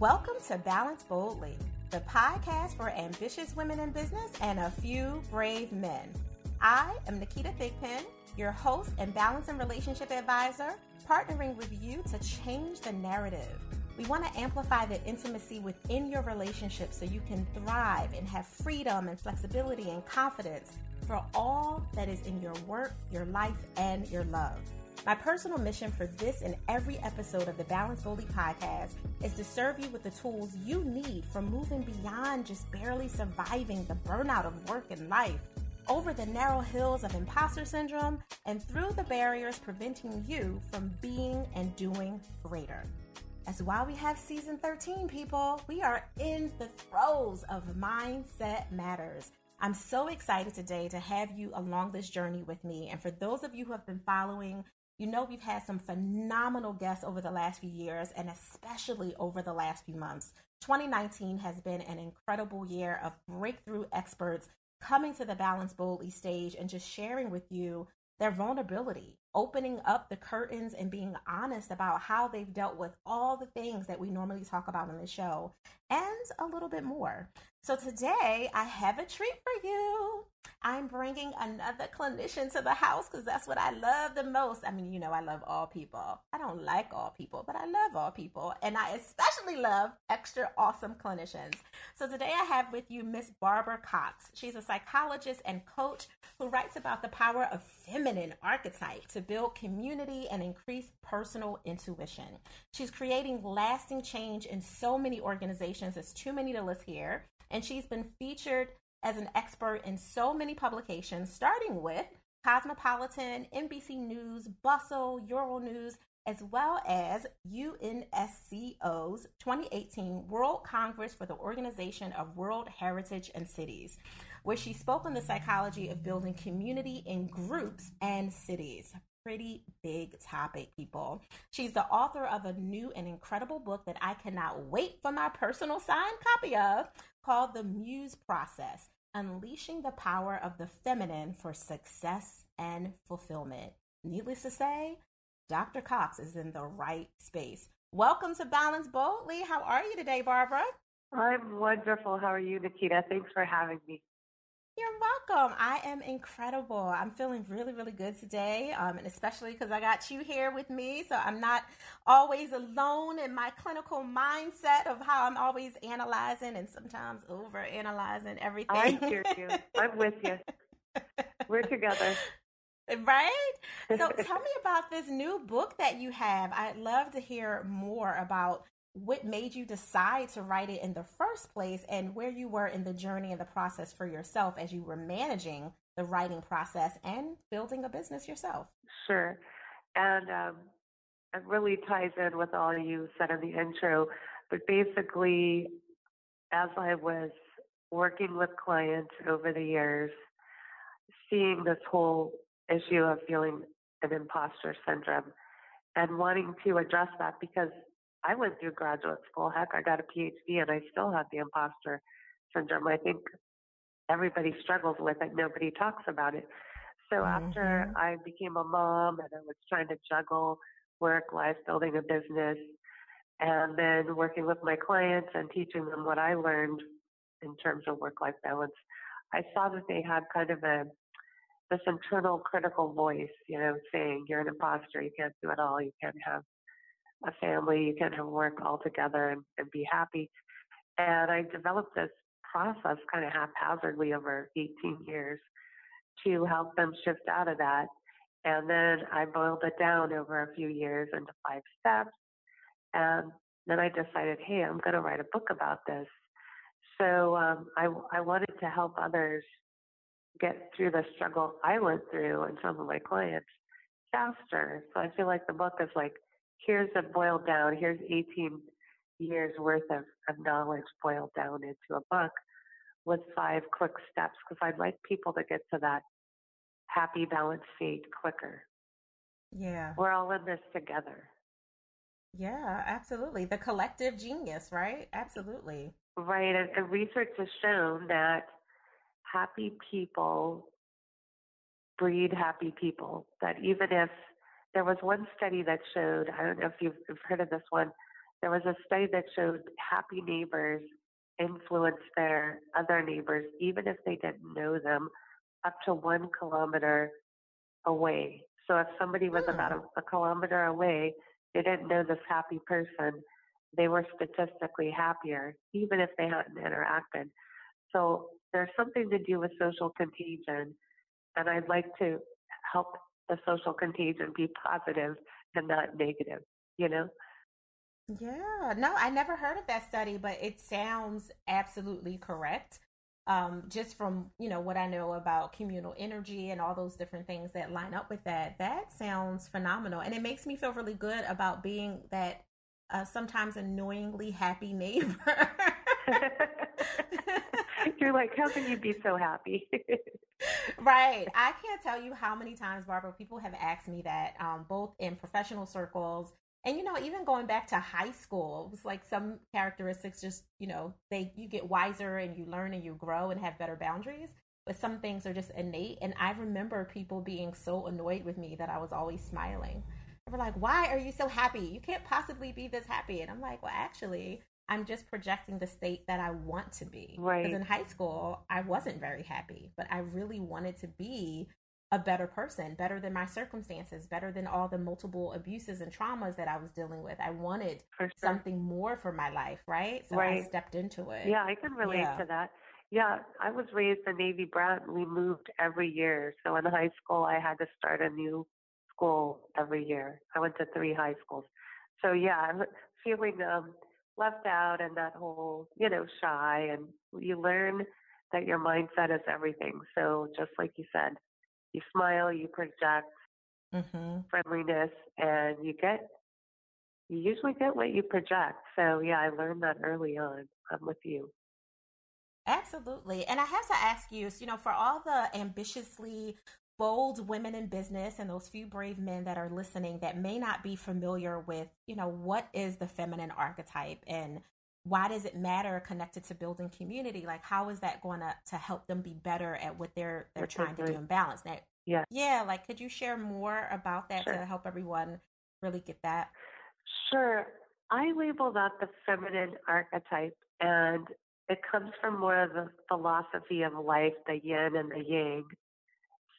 Welcome to Balance Boldly, the podcast for ambitious women in business and a few brave men. I am Naketa Thigpen, your host and balance and relationship advisor, partnering with you to change the narrative. We want to amplify the intimacy within your relationship so you can thrive and have freedom and flexibility and confidence for all that is in your work, your life, and your love. My personal mission for this and every episode of the Balance Boldly podcast is to serve you with the tools you need for moving beyond just barely surviving the burnout of work and life, over the narrow hills of imposter syndrome, and through the barriers preventing you from being and doing greater. As while we have season 13, people, we are in the throes of Mindset Matters. I'm so excited today to have you along this journey with me. And for those of you who have been following you know, we've had some phenomenal guests over the last few years and especially over the last few months. 2019 has been an incredible year of breakthrough experts coming to the Balance Boldly stage and just sharing with you their vulnerability, opening up the curtains and being honest about how they've dealt with all the things that we normally talk about on the show and a little bit more. So today I have a treat for you. I'm bringing another clinician to the house because that's what I love the most. I mean, you know, I love all people. I don't like all people, but I love all people. And I especially love extra awesome clinicians. So today I have with you Miss Barbara Cox. She's a psychologist and coach who writes about the power of feminine archetype to build community and increase personal intuition. She's creating lasting change in so many organizations. It's too many to list here. And she's been featured as an expert in so many publications, starting with Cosmopolitan, NBC News, Bustle, Euronews, as well as UNESCO's 2018 World Congress for the Organization of World Heritage and Cities, where she spoke on the psychology of building community in groups and cities. Pretty big topic, people. She's the author of a new and incredible book that I cannot wait for my personal signed copy of called The Muse Process Unleashing the Power of the Feminine for Success and Fulfillment. Needless to say, Dr. Cox is in the right space. Welcome to Balance Boldly. How are you today, Barbara? I'm wonderful. How are you, Naketa? Thanks for having me. You're welcome. I am incredible. I'm feeling really, really good today, um, and especially because I got you here with me. So I'm not always alone in my clinical mindset of how I'm always analyzing and sometimes over analyzing everything. I hear you. I'm with you. We're together. Right? So tell me about this new book that you have. I'd love to hear more about what made you decide to write it in the first place and where you were in the journey and the process for yourself as you were managing the writing process and building a business yourself. Sure. And um, it really ties in with all you said in the intro. But basically, as I was working with clients over the years, seeing this whole issue of feeling an imposter syndrome and wanting to address that because I went through graduate school. Heck, I got a PhD and I still have the imposter syndrome. I think everybody struggles with it. Nobody talks about it. So mm-hmm. after I became a mom and I was trying to juggle work, life, building a business, and then working with my clients and teaching them what I learned in terms of work-life balance, I saw that they had kind of a this internal critical voice, you know, saying you're an imposter, you can't do it all, you can't have a family, you can have work all together and, and be happy. And I developed this process kind of haphazardly over 18 years to help them shift out of that. And then I boiled it down over a few years into five steps. And then I decided, hey, I'm going to write a book about this. So um, I, I wanted to help others get through the struggle I went through and some of my clients faster. So I feel like the book is like here's a boiled down, here's 18 years worth of, of knowledge boiled down into a book with five quick steps because I'd like people to get to that happy, balanced state quicker. Yeah. We're all in this together. Yeah, absolutely. The collective genius, right? Absolutely. Right. And, and research has shown that happy people breed happy people. That even if there was one study that showed, I don't know if you've heard of this one, there was a study that showed happy neighbors influence their other neighbors, even if they didn't know them, up to one kilometer away. So if somebody was Hmm. about a, a kilometer away, they didn't know this happy person, they were statistically happier, even if they hadn't interacted. So there's something to do with social contagion, and I'd like to help the social contagion be positive and not negative, you know? Yeah, no, I never heard of that study, but it sounds absolutely correct. Um, just from you know what I know about communal energy and all those different things that line up with that, that sounds phenomenal, and it makes me feel really good about being that uh, sometimes annoyingly happy neighbor. You're like, how can you be so happy? right. I can't tell you how many times, Barbara, people have asked me that, um, both in professional circles and you know, even going back to high school, it was like some characteristics just, you know, they you get wiser and you learn and you grow and have better boundaries. But some things are just innate. And I remember people being so annoyed with me that I was always smiling. They were like, Why are you so happy? You can't possibly be this happy. And I'm like, Well, actually, I'm just projecting the state that I want to be. Right. Because in high school, I wasn't very happy, but I really wanted to be a better person, better than my circumstances, better than all the multiple abuses and traumas that I was dealing with. I wanted sure. something more for my life, right? So I stepped into it. Yeah, I can relate Yeah. to that. Yeah, I was raised a Navy brat and we moved every year. So in high school, I had to start a new school every year. I went to three high schools. So yeah, I'm feeling um, left out and that whole, you know, shy. And you learn that your mindset is everything. So just like you said, you smile, you project hmm friendliness, and you get, you usually get what you project. So yeah, I learned that early on. I'm with you. Absolutely. And I have to ask you, you know, for all the ambitiously bold women in business and those few brave men that are listening that may not be familiar with, you know, what is the feminine archetype and why does it matter connected to building community? Like how is that going to to help them be better at what they're they're That's trying to do and balance? Now, Yeah. yeah, like could you share more about that Sure. to help everyone really get that? Sure. I label that the feminine archetype, and it comes from more of the philosophy of life, the yin and the yang.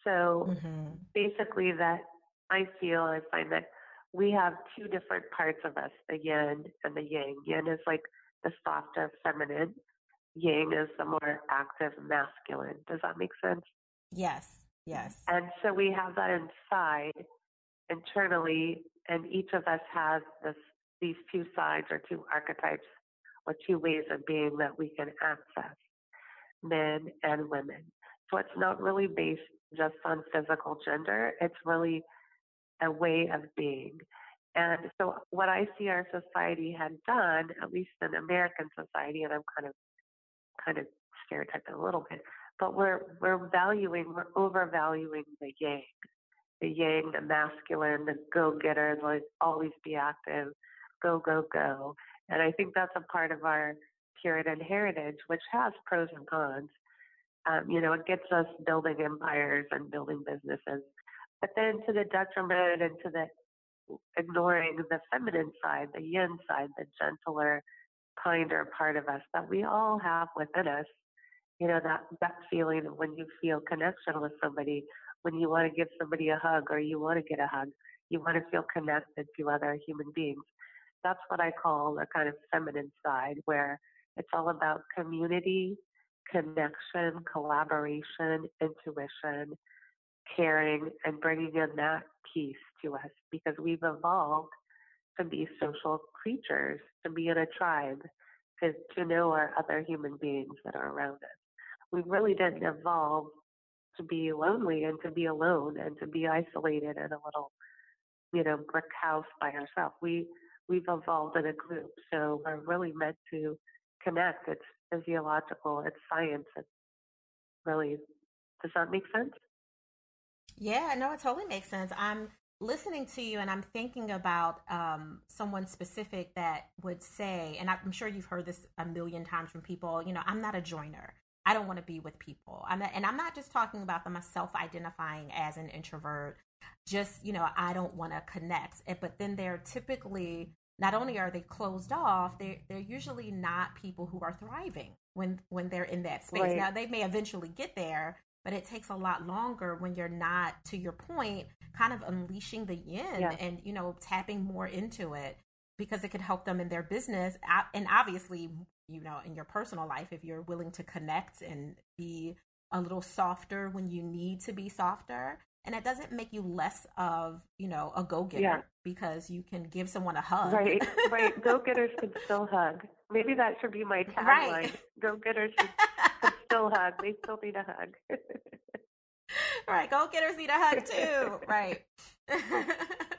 So Mm-hmm. basically, that I feel, I find that we have two different parts of us the yin and the yang. Yin is like the softer feminine, yang is the more active masculine. Does that make sense? Yes. Yes. And so we have that inside internally, and each of us has this, these two sides or two archetypes or two ways of being that we can access, men and women. So it's not really based just on physical gender, it's really a way of being. And so what I see our society had done, at least in American society, and I'm kind of kind of stereotyping a little bit, but we're we're valuing, we're overvaluing the yang, the yang, the masculine, the go-getter, like always be active, go go go. And I think that's a part of our Puritan heritage, which has pros and cons. Um, you know, it gets us building empires and building businesses, but then to the detriment and to the ignoring the feminine side, the yin side, the gentler, kinder part of us that we all have within us. You know, that, that feeling of when you feel connection with somebody, when you want to give somebody a hug or you want to get a hug, you want to feel connected to other human beings. That's what I call the kind of feminine side where it's all about community, connection, collaboration, intuition, caring, and bringing in that piece to us because we've evolved to be social creatures, to be in a tribe, to, to know our other human beings that are around us. We really didn't evolve to be lonely and to be alone and to be isolated in a little, you know, brick house by ourselves. We we've evolved in a group, so we're really meant to connect. It's physiological, it's science. It's really does that make sense? Yeah, no, it totally makes sense. I'm listening to you and I'm thinking about um, someone specific that would say, and I'm sure you've heard this a million times from people, you know, I'm not a joiner. I don't want to be with people. I'm not, and I'm not just talking about them as self-identifying as an introvert. Just, you know, I don't want to connect. And, but then they're typically not only are they closed off, they they're usually not people who are thriving when when they're in that space. Right. Now they may eventually get there, but it takes a lot longer when you're not to your point kind of unleashing the yin yeah. and you know tapping more into it because it could help them in their business and obviously you know in your personal life if you're willing to connect and be a little softer when you need to be softer and it doesn't make you less of you know a go-getter yeah. because you can give someone a hug. Right right. Go-getters can still hug. Maybe that should be my tagline. Right. go-getters can still hug. They still need a hug. Right. Go-getters need a hug too. Right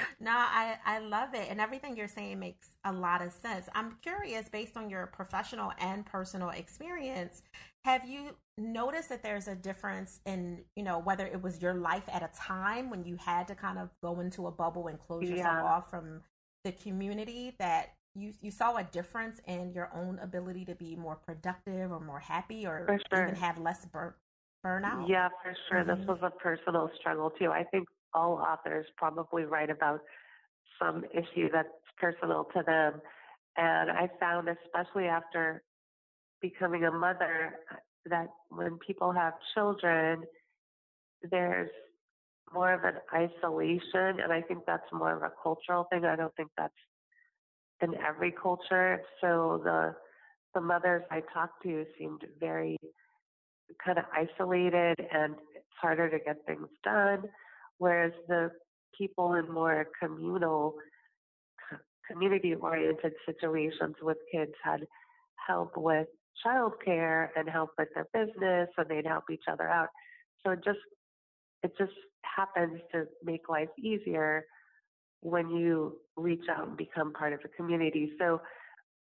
no, I, I love it. And everything you're saying makes a lot of sense. I'm curious, based on your professional and personal experience, have you noticed that there's a difference in, you know, whether it was your life at a time when you had to kind of go into a bubble and close yourself yeah. off from the community that you you saw a difference in your own ability to be more productive or more happy or sure. even have less bur- burnout? Yeah, for sure. Mm-hmm. This was a personal struggle too. I think all authors probably write about some issue that's personal to them. And I found, especially after becoming a mother, that when people have children, there's more of an isolation. And I think that's more of a cultural thing. I don't think that's in every culture. So the the mothers I talked to seemed very kind of isolated and it's harder to get things done whereas the people in more communal, community oriented situations with kids had help with childcare and help with their business and they'd help each other out. So it just it just happens to make life easier when you reach out and become part of the community. So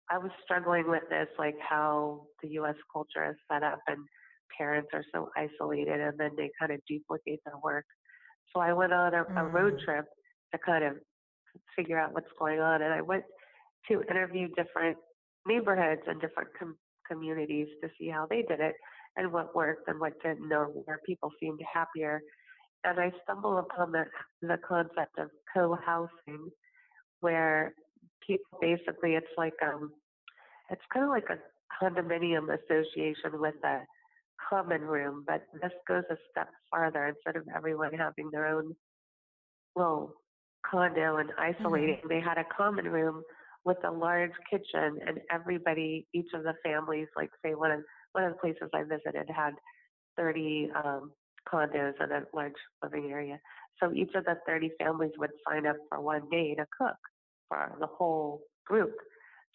I was struggling with this, like how the US culture is set up and parents are so isolated and then they kind of duplicate their work so I went on a, mm. a road mm. trip to kind of figure out what's going on. And I went to interview different neighborhoods and different com- communities to see how they did it and what worked and what didn't, or where people seemed happier. And I stumbled upon the, the concept of co-housing, where people basically it's like um, it's kind of like a condominium association with a common room, but this goes a step farther. Instead of everyone having their own little condo and mm-hmm. isolating, mm-hmm. they had a common room with a large kitchen, and everybody, each of the families, like say one of one of the places I visited had 30 um, condos and a large living area. So each of the 30 families would sign up for one day to cook for the whole group.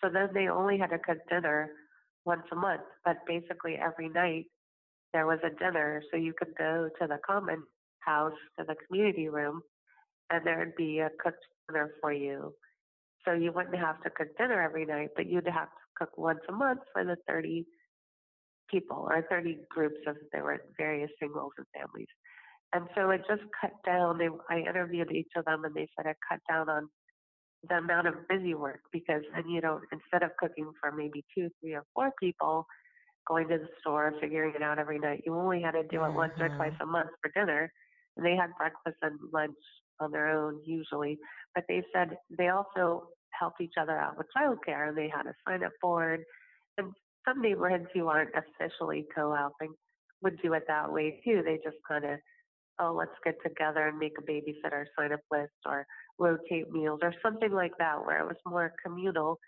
So then they only had to cook dinner once a month, but basically every night there was a dinner, so you could go to the common house, to the community room, and there'd be a cooked dinner for you. So you wouldn't have to cook dinner every night, but you'd have to cook once a month for the 30 people or 30 groups of there were various singles and families. And so it just cut down. They, I interviewed each of them, and they said it cut down on the amount of busy work because then you don't instead of cooking for maybe two, three, or four people, going to the store, figuring it out every night. You only had to do it mm-hmm. once or twice mm-hmm. a month for dinner. And they had breakfast and lunch on their own usually. But they said they also helped each other out with childcare and they had a sign up board. And some neighborhoods who aren't officially co helping would do it that way too. They just kind of, oh, let's get together and make a babysitter sign up list or rotate meals or something like that where it was more communal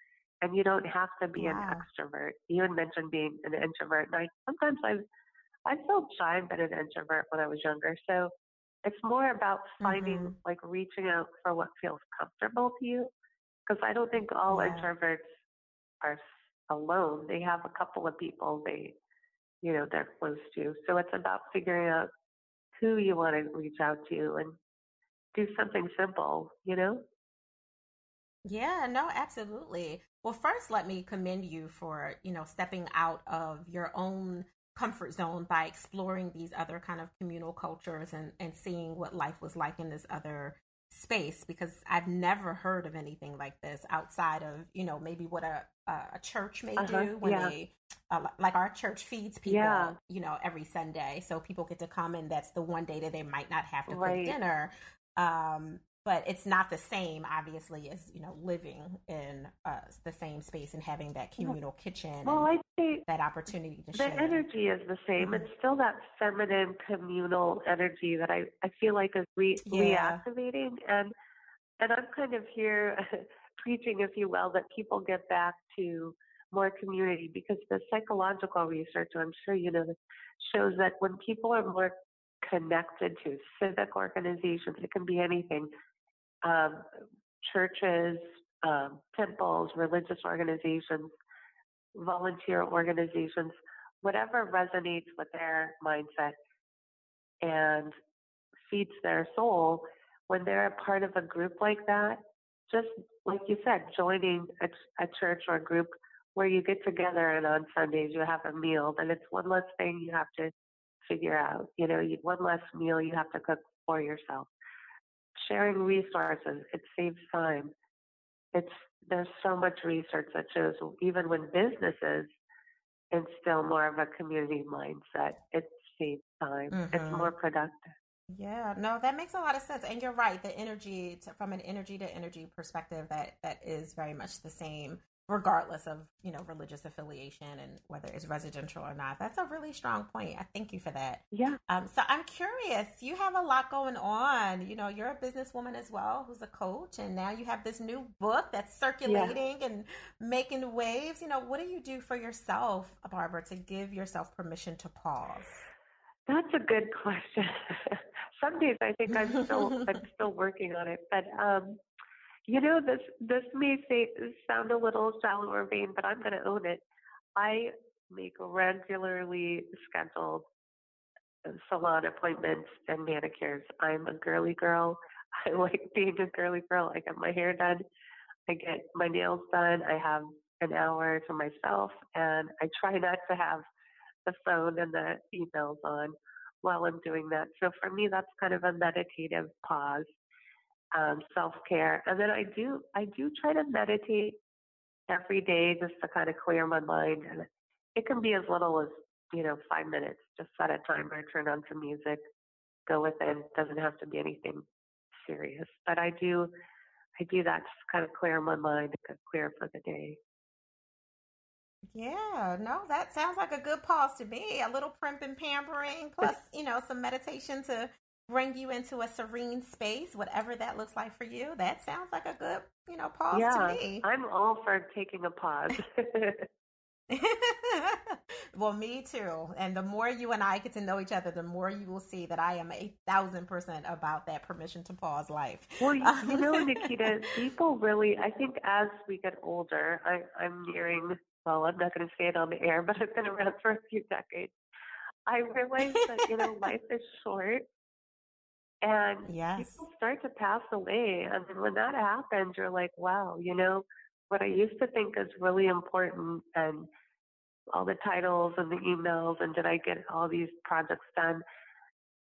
and you don't have to be wow. an extrovert. You had mentioned being an introvert, and I sometimes I I felt shy been an introvert when I was younger. So it's more about finding mm-hmm. like reaching out for what feels comfortable to you, because I don't think all yeah. introverts are alone. They have a couple of people they you know they're close to. So it's about figuring out who you want to reach out to and do something simple, you know? Yeah, no, absolutely. Well, first, let me commend you for, you know, stepping out of your own comfort zone by exploring these other kind of communal cultures and, and seeing what life was like in this other space because I've never heard of anything like this outside of, you know, maybe what a, a church may uh-huh, do when yeah. they, uh, like our church feeds people, yeah. you know, every Sunday. So people get to come and that's the one day that they might not have to right. cook dinner. Um, but it's not the same obviously as you know living in uh, the same space and having that communal kitchen well i say that opportunity to the share. energy is the same mm-hmm. it's still that feminine communal energy that i i feel like is re- yeah. reactivating and and i'm kind of here preaching if you will that people get back to more community because the psychological research i'm sure you know shows that when people are more connected to civic organizations it can be anything um, churches, um, temples, religious organizations, volunteer organizations, whatever resonates with their mindset and feeds their soul, when they're a part of a group like that, just like you said, joining a, a church or a group where you get together and on Sundays you have a meal, then it's one less thing you have to figure out. You know, one less meal you have to cook for yourself sharing resources, it saves time. It's there's so much research that shows even when businesses instill more of a community mindset, it saves time. Mm-hmm. It's more productive. Yeah, no, that makes a lot of sense, and you're right. The energy, to, from an energy to energy perspective, that that is very much the same regardless of you know religious affiliation and whether it's residential or not that's a really strong point. I thank you for that. Yeah. Um, so i'm curious you have a lot going on. You know you're a businesswoman as well who's a coach and now you have this new book that's circulating yeah. and making waves. You know what do you do for yourself barbara to give yourself permission to pause? That's a good question. Some days i think i'm still i'm still working on it but um you know, this this may say, sound a little shallow or vain, but I'm going to own it. I make regularly scheduled salon appointments and manicures. I'm a girly girl. I like being a girly girl. I get my hair done. I get my nails done. I have an hour to myself, and I try not to have the phone and the emails on while I'm doing that. So for me, that's kind of a meditative pause um, self care, and then I do I do try to meditate every day just to kind of clear my mind, and it can be as little as you know five minutes. Just set a timer, turn on some music, go within. It doesn't have to be anything serious, but I do I do that to kind of clear my mind, clear for the day. Yeah, no, that sounds like a good pause to me. A little primp and pampering, plus, you know, some meditation to bring you into a serene space, whatever that looks like for you. That sounds like a good, you know, pause yeah, to me. I'm all for taking a pause. well, me too. And the more you and I get to know each other, the more you will see that I am a thousand percent about that permission to pause life. Well, you, you know, Naketa, people really, I think as we get older, I, I'm nearing, well, I'm not going to say it on the air, but I've been around for a few decades. I realize that, you know, life is short and yes. people start to pass away. And when that happens, you're like, wow, you know, what I used to think is really important and all the titles and the emails and did I get all these projects done?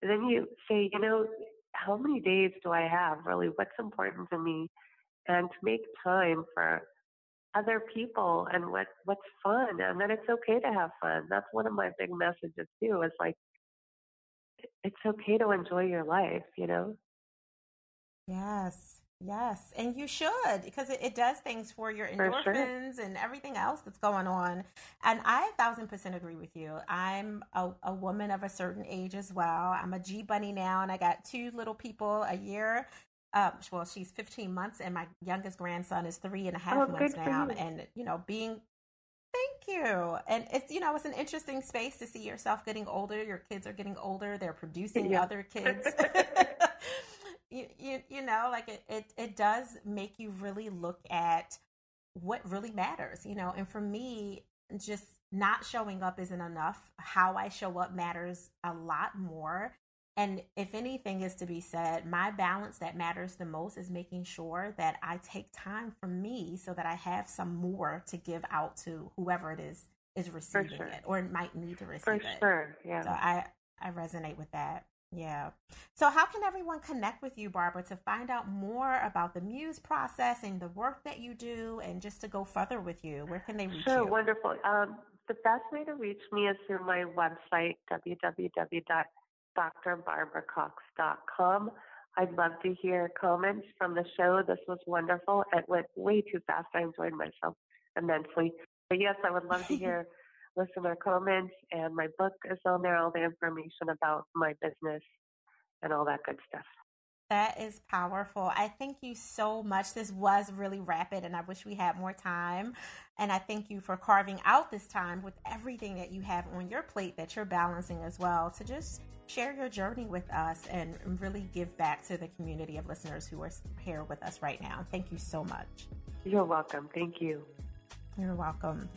And then you say, you know, how many days do I have really? What's important to me? And to make time for other people and what what's fun and then it's okay to have fun. That's one of my big messages too, is like it's okay to enjoy your life, you know? Yes. Yes, and you should because it, it does things for your endorphins for sure. and everything else that's going on. And I a thousand percent agree with you. I'm a, a, woman of a certain age as well. I'm a G bunny now, and I got two little people a year. Uh, well, she's 15 months, and my youngest grandson is three and a half oh, months now. You. And you know, being Thank you. And it's you know it's an interesting space to see yourself getting older. Your kids are getting older. They're producing yeah. other kids. you, you you know like it, it it does make you really look at what really matters. You know, and for me, just not showing up isn't enough. How I show up matters a lot more. And if anything is to be said, my balance that matters the most is making sure that I take time for me so that I have some more to give out to whoever it is is receiving sure. it or might need to receive for it. Sure, yeah. So I I resonate with that. Yeah. So how can everyone connect with you, Barbara, to find out more about the Muse process and the work that you do and just to go further with you? Where can they reach sure, you? Wonderful. Um, the best way to reach me is through my website, www drbarbaracox.com. I'd love to hear comments from the show. This was wonderful. It went way too fast. I enjoyed myself immensely. But yes, I would love to hear listener comments. And my book is on there, all the information about my business and all that good stuff. That is powerful. I thank you so much. This was really rapid, and I wish we had more time. And I thank you for carving out this time with everything that you have on your plate that you're balancing as well to just share your journey with us and really give back to the community of listeners who are here with us right now. Thank you so much. You're welcome. Thank you. You're welcome.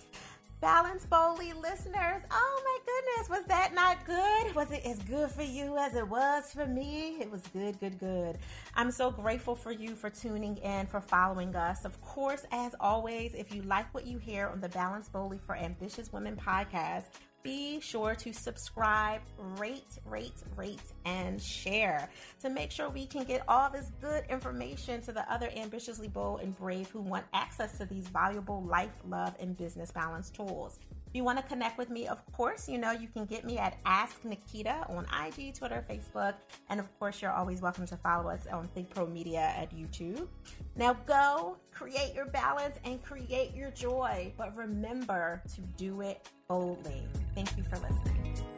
Balance Boldly listeners, oh my goodness, was that not good? Was it as good for you as it was for me? It was good, good, good. I'm so grateful for you for tuning in, for following us. Of course, as always, if you like what you hear on the Balance Boldly for Ambitious Women podcast, be sure to subscribe, rate, rate, rate, and share to make sure we can get all this good information to the other ambitiously bold and brave who want access to these valuable life, love, and business balance tools. If you want to connect with me, of course, you know you can get me at Ask Naketa on IG, Twitter, Facebook, and of course, you're always welcome to follow us on Think Pro Media at YouTube. Now go create your balance and create your joy, but remember to do it boldly. Thank you for listening.